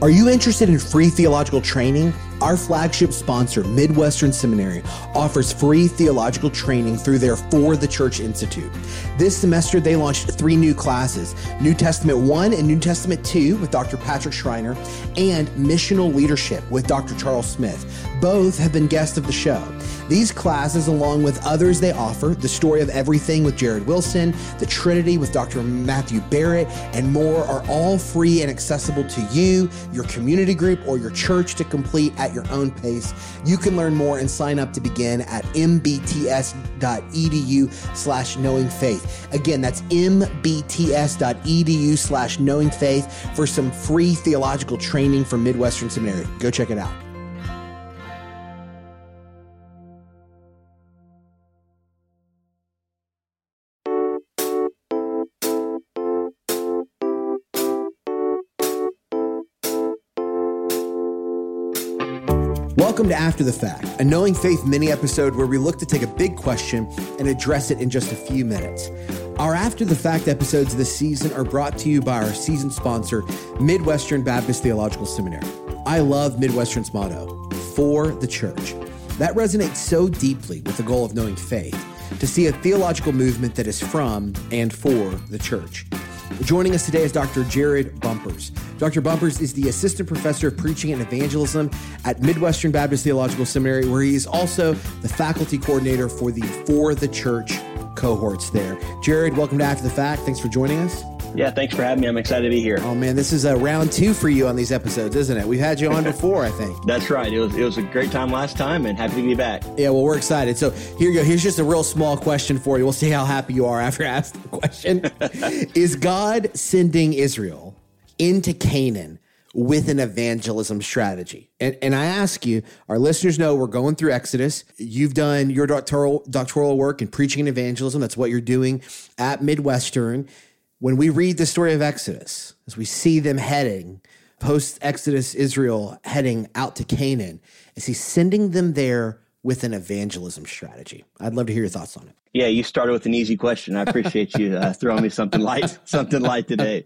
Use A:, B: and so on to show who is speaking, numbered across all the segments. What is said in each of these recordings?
A: Are you interested in free theological training? Our flagship sponsor, Midwestern Seminary, offers free theological training through their For the Church Institute. This semester, they launched three new classes New Testament 1 and New Testament 2 with Dr. Patrick Schreiner, and Missional Leadership with Dr. Charles Smith. Both have been guests of the show. These classes, along with others they offer, The Story of Everything with Jared Wilson, The Trinity with Dr. Matthew Barrett, and more, are all free and accessible to you, your community group, or your church to complete at your own pace. You can learn more and sign up to begin at mbts.edu slash knowing faith. Again, that's mbts.edu slash knowing faith for some free theological training from Midwestern Seminary. Go check it out. Welcome to After the Fact, a Knowing Faith mini episode where we look to take a big question and address it in just a few minutes. Our After the Fact episodes this season are brought to you by our season sponsor, Midwestern Baptist Theological Seminary. I love Midwestern's motto, for the church. That resonates so deeply with the goal of knowing faith, to see a theological movement that is from and for the church. Joining us today is Dr. Jared Bumpers. Dr. Bumpers is the assistant professor of preaching and evangelism at Midwestern Baptist Theological Seminary, where he is also the faculty coordinator for the For the Church cohorts there. Jared, welcome to After the Fact. Thanks for joining us.
B: Yeah, thanks for having me. I'm excited to be here.
A: Oh man, this is a round two for you on these episodes, isn't it? We've had you on before, I think.
B: That's right. It was it was a great time last time, and happy to be back.
A: Yeah, well, we're excited. So here you go. Here's just a real small question for you. We'll see how happy you are after I ask the question. is God sending Israel into Canaan? with an evangelism strategy. And, and I ask you, our listeners know we're going through Exodus. You've done your doctoral, doctoral work in preaching and evangelism. That's what you're doing at Midwestern. When we read the story of Exodus, as we see them heading, post Exodus Israel heading out to Canaan, is he sending them there with an evangelism strategy? I'd love to hear your thoughts on it.
B: Yeah, you started with an easy question. I appreciate you uh, throwing me something light, something light today.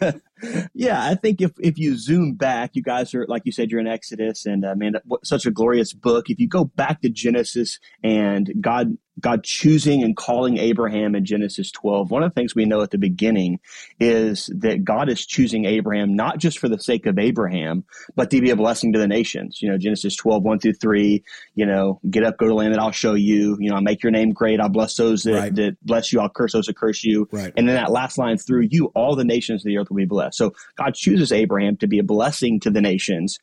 B: yeah, I think if if you zoom back, you guys are like you said, you're in Exodus, and uh, man, such a glorious book. If you go back to Genesis and God God choosing and calling Abraham in Genesis 12, one of the things we know at the beginning is that God is choosing Abraham not just for the sake of Abraham, but to be a blessing to the nations. You know, Genesis 12, 1 through 3, you know, get up, go to land that I'll show you. You know, I'll make your name great. I'll bless those that, right. that bless you. I'll curse those that curse you. Right. And then that last line, through you, all the nations of the earth will be blessed. So God chooses Abraham to be a blessing to the nations.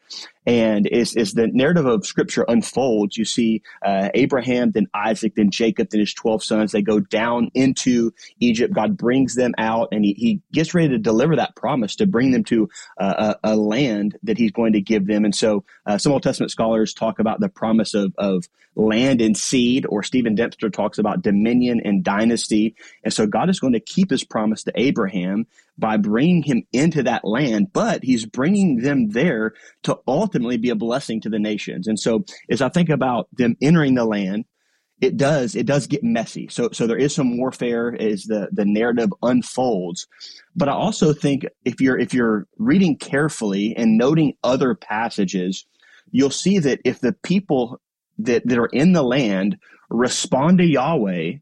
B: And as, as the narrative of Scripture unfolds, you see uh, Abraham, then Isaac, then Jacob, then his 12 sons. They go down into Egypt. God brings them out, and he, he gets ready to deliver that promise to bring them to uh, a, a, land that he's going to give them. And so uh, some Old Testament scholars talk about the promise of, of land and seed, or Stephen Dempster talks about dominion and dynasty. And so God is going to keep his promise to Abraham by bringing him into that land, but he's bringing them there to ultimately be a blessing to the nations. And so as I think about them entering the land, it does it does get messy. So so there is some warfare as the the narrative unfolds. But I also think if you're if you're reading carefully and noting other passages, you'll see that if the people that, that are in the land respond to Yahweh,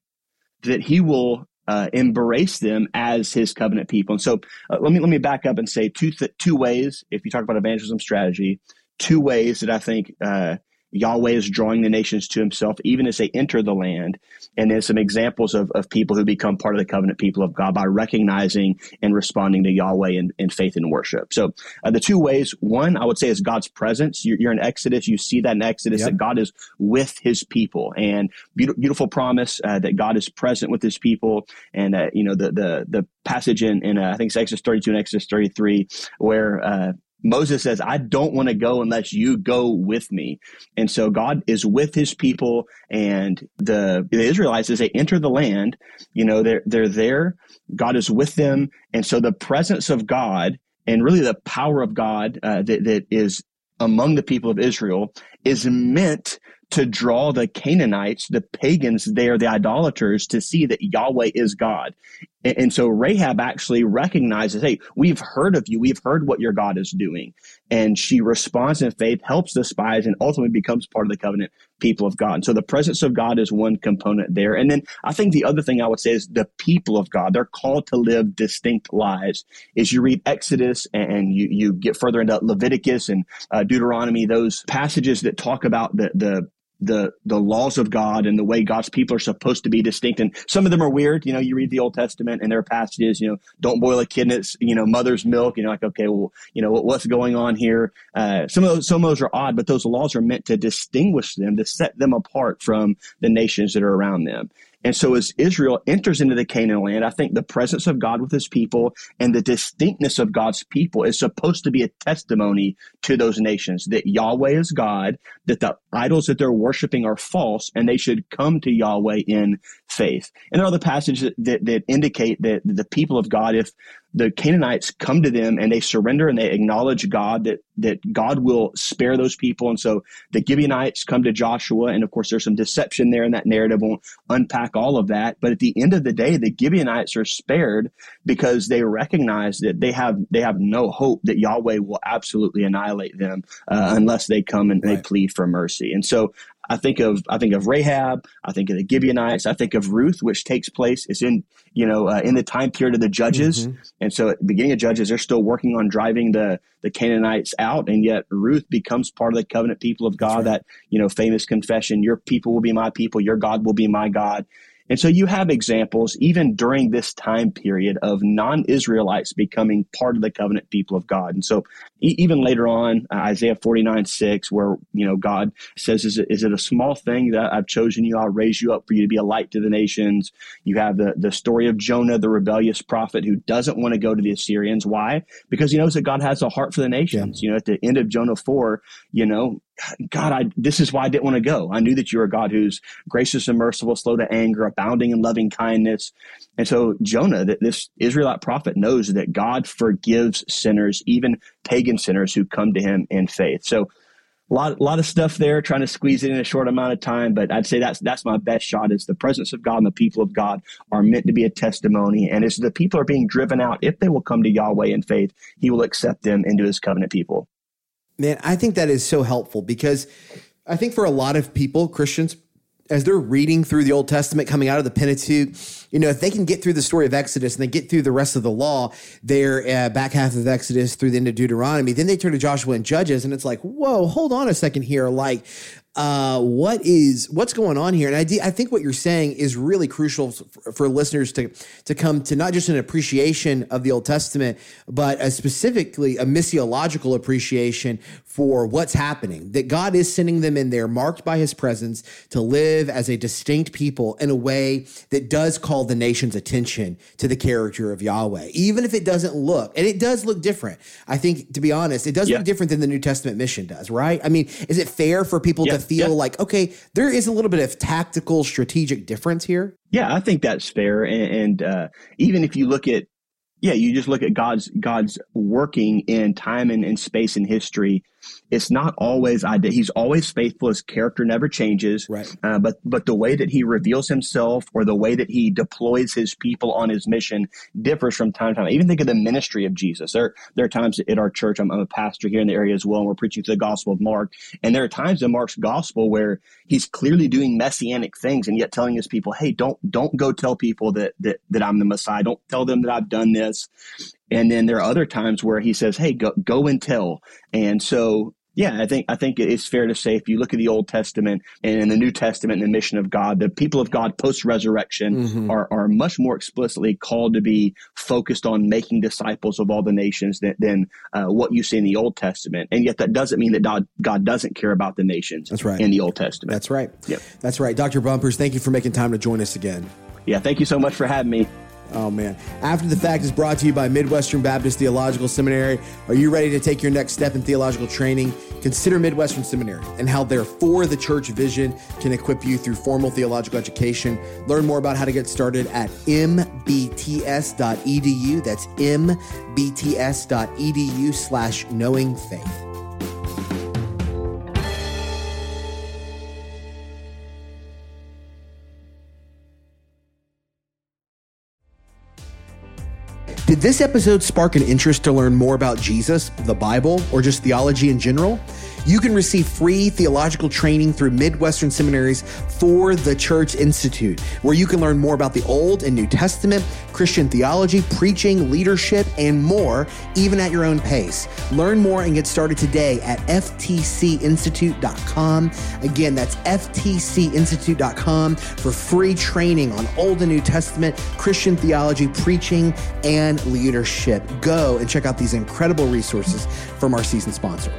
B: that he will uh, embrace them as his covenant people. And so uh, let me let me back up and say two th- two ways. If you talk about evangelism strategy, two ways that I think uh, Yahweh is drawing the nations to himself, even as they enter the land. And then some examples of, of people who become part of the covenant people of God by recognizing and responding to Yahweh in, in faith and worship. So uh, the two ways, one, I would say is God's presence. You're, you're in Exodus. You see that in Exodus yep. that God is with his people and be- beautiful promise uh, that God is present with his people. And, uh, you know, the, the, the passage in, in uh, I think it's Exodus 32 and Exodus 33 where, uh, Moses says, I don't want to go unless you go with me. And so God is with his people and the, the Israelites, as they enter the land, you know, they're, they're there. God is with them. And so the presence of God and really the power of God uh, that, that is among the people of Israel is meant to draw the Canaanites, the pagans there, the idolaters, to see that Yahweh is God. And, and, so Rahab actually recognizes, hey, we've heard of you. We've heard what your God is doing. And she responds in faith, helps the spies, and ultimately becomes part of the covenant people of God. And so the presence of God is one component there. And then I think the other thing I would say is the people of God. They're called to live distinct lives. As you read Exodus and you, you get further into Leviticus and uh, Deuteronomy, those passages that talk about the, the the the laws of God and the way God's people are supposed to be distinct. And some of them are weird. You know, you read the Old Testament and there are passages, you know, don't boil a kid in its, you know, mother's milk. You're like, okay, well, you know, what's going on here? Uh, some of those, some of those are odd, but those laws are meant to distinguish them, to set them apart from the nations that are around them. And so as Israel enters into the Canaan land, I think the presence of God with his people and the distinctness of God's people is supposed to be a testimony to those nations that Yahweh is God, that the idols that they're worshiping are false, and they should come to Yahweh in faith. And there are other passages that, that indicate that the people of God, if the Canaanites come to them and they surrender and they acknowledge God that that God will spare those people. And so the Gibeonites come to Joshua, and of course there's some deception there in that narrative. Won't unpack all of that, but at the end of the day, the Gibeonites are spared because they recognize that they have they have no hope that Yahweh will absolutely annihilate them uh, unless they come and right. they plead for mercy. And so I think of I think of Rahab. I think of the Gibeonites. I think of Ruth, which takes place is in you know uh, in the time period of the Judges, mm-hmm. and so at the beginning of Judges, they're still working on driving the the Canaanites out, and yet Ruth becomes part of the covenant people of God. Right. That you know famous confession: "Your people will be my people, your God will be my God." And so you have examples, even during this time period, of non Israelites becoming part of the covenant people of God. And so e- even later on, uh, Isaiah 49 6, where, you know, God says, is it, is it a small thing that I've chosen you? I'll raise you up for you to be a light to the nations. You have the, the story of Jonah, the rebellious prophet who doesn't want to go to the Assyrians. Why? Because he knows that God has a heart for the nations. Yeah. You know, at the end of Jonah 4, you know, God, I, this is why I didn't want to go. I knew that you are a God who's gracious and merciful, slow to anger, abounding in loving kindness. And so Jonah, that this Israelite prophet knows that God forgives sinners, even pagan sinners who come to him in faith. So a lot, a lot of stuff there, trying to squeeze it in a short amount of time. But I'd say that's that's my best shot. Is the presence of God and the people of God are meant to be a testimony, and as the people are being driven out, if they will come to Yahweh in faith, He will accept them into His covenant people.
A: Man, I think that is so helpful because I think for a lot of people, Christians, as they're reading through the Old Testament, coming out of the Pentateuch, you know, if they can get through the story of Exodus and they get through the rest of the law, their uh, back half of Exodus through the end of Deuteronomy, then they turn to Joshua and Judges, and it's like, whoa, hold on a second here. Like, uh, what is what's going on here? And I, I think what you're saying is really crucial for, for, listeners to to come to not just an appreciation of the Old Testament, but a specifically a missiological appreciation for what's happening. That God is sending them in there, marked by His presence, to live as a distinct people in a way that does call the nation's attention to the character of Yahweh, even if it doesn't look, and it does look different. I think, to be honest, it does yeah. look different than the New Testament mission does, right? I mean, is it fair for people yeah. to feel yeah. like, okay, there is a little bit of tactical, strategic difference here?
B: Yeah, I think that's fair. And, and uh, even if you look at, yeah, you just look at God's God's working in time and, and space and history it's not always idea. He's always faithful. His character never changes.
A: Right.
B: Uh, but but the way that he reveals himself or the way that he deploys his people on his mission differs from time to time. I even think of the ministry of Jesus. There there are times at our church. I'm, I'm a pastor here in the area as well, and we're preaching through the Gospel of Mark. And there are times in Mark's Gospel where he's clearly doing messianic things, and yet telling his people, "Hey, don't don't go tell people that that that I'm the Messiah. Don't tell them that I've done this." And then there are other times where he says, "Hey, go go and tell." And so yeah, I think I think it's fair to say if you look at the Old Testament and in the New Testament and the mission of God, the people of God post resurrection mm-hmm. are, are much more explicitly called to be focused on making disciples of all the nations than, than uh, what you see in the Old Testament. And yet that doesn't mean that God, God doesn't care about the nations
A: That's right.
B: in the Old Testament.
A: That's right. Yep. That's right. Dr. Bumpers, thank you for making time to join us again.
B: Yeah, thank you so much for having me.
A: Oh, man. After the Fact is brought to you by Midwestern Baptist Theological Seminary. Are you ready to take your next step in theological training? Consider Midwestern Seminary and how their For the Church vision can equip you through formal theological education. Learn more about how to get started at mbts.edu. That's mbts.edu slash knowing faith. Did this episode spark an interest to learn more about Jesus, the Bible, or just theology in general? You can receive free theological training through Midwestern Seminaries for the Church Institute, where you can learn more about the Old and New Testament, Christian theology, preaching, leadership, and more, even at your own pace. Learn more and get started today at ftcinstitute.com. Again, that's ftcinstitute.com for free training on Old and New Testament, Christian theology, preaching, and leadership. Go and check out these incredible resources from our season sponsor.